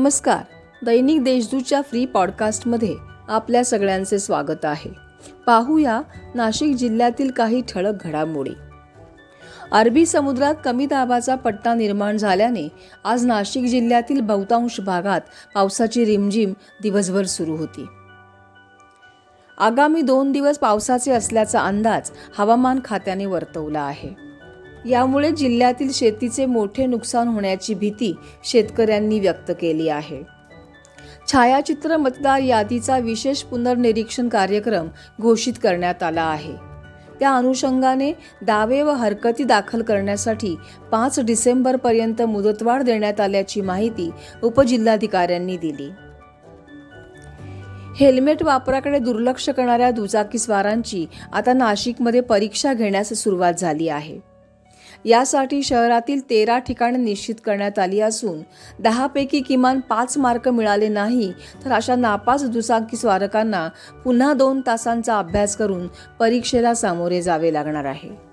नमस्कार. दैनिक देशदूतच्या फ्री पॉडकास्टमध्ये आपल्या सगळ्यांचे स्वागत आहे. पाहूया नाशिक जिल्ह्यातील काही ठळक घडामोडी. अरबी समुद्रात कमी दाबाचा पट्टा निर्माण झाल्याने आज नाशिक जिल्ह्यातील बहुतांश भागात पावसाची रिमझिम दिवसभर सुरू होती. आगामी दोन दिवस पावसाचे असल्याचा अंदाज हवामान खात्याने वर्तवला आहे. यामुळे जिल्ह्यातील शेतीचे मोठे नुकसान होण्याची भीती शेतकऱ्यांनी व्यक्त केली आहे. छायाचित्र मतदार यादीचा विशेष पुनर्निरीक्षण कार्यक्रम घोषित करण्यात आला आहे. त्या अनुषंगाने दावे व हरकती दाखल करण्यासाठी पाच डिसेंबरपर्यंत मुदतवाढ देण्यात आल्याची माहिती उपजिल्हाधिकाऱ्यांनी दिली. हेल्मेट वापराकडे दुर्लक्ष करणाऱ्या दुचाकीस्वारांची आता नाशिकमध्ये परीक्षा घेण्यास सुरुवात झाली आहे. यासाठी शहरातील तेरा ठिकाणं निश्चित करण्यात आली असून दहापैकी किमान पाच मार्क मिळाले नाही. तर अशा नापास दुचाकी स्वारकांना पुन्हा दोन तासांचा अभ्यास करून परीक्षेला सामोरे जावे लागणार आहे.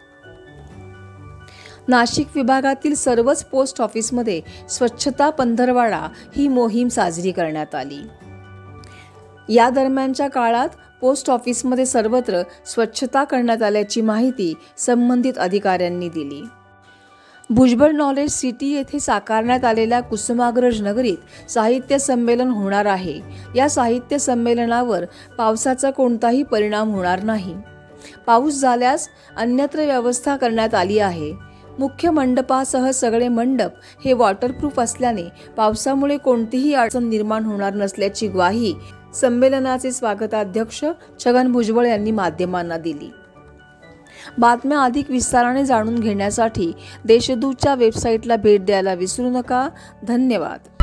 नाशिक विभागातील सर्वच पोस्ट ऑफिसमध्ये स्वच्छता पंधरवाडा ही मोहीम साजरी करण्यात आली. या दरम्यानच्या काळात पोस्ट ऑफिसमध्ये सर्वत्र स्वच्छता करण्यात आल्याची माहिती संबंधित अधिकाऱ्यांनी दिली. भुजबळ नॉलेज सिटी येथे साकारण्यात आलेल्या कुसुमाग्रज नगरीत साहित्य संमेलन होणार आहे. या साहित्य संमेलनावर पावसाचा कोणताही परिणाम होणार नाही. पाऊस झाल्यास अन्यत्र व्यवस्था करण्यात आली आहे. मुख्य मंडपासह सगळे मंडप हे वॉटरप्रूफ असल्याने पावसामुळे कोणतीही अडचण निर्माण होणार नसल्याची ग्वाही संमेलनाचे स्वागताध्यक्ष छगन भुजबळ यांनी माध्यमांना दिली. बातम्या अधिक विस्ताराने जाणून घेण्यासाठी देशदूतच्या वेबसाईटला भेट द्यायला विसरू नका. धन्यवाद.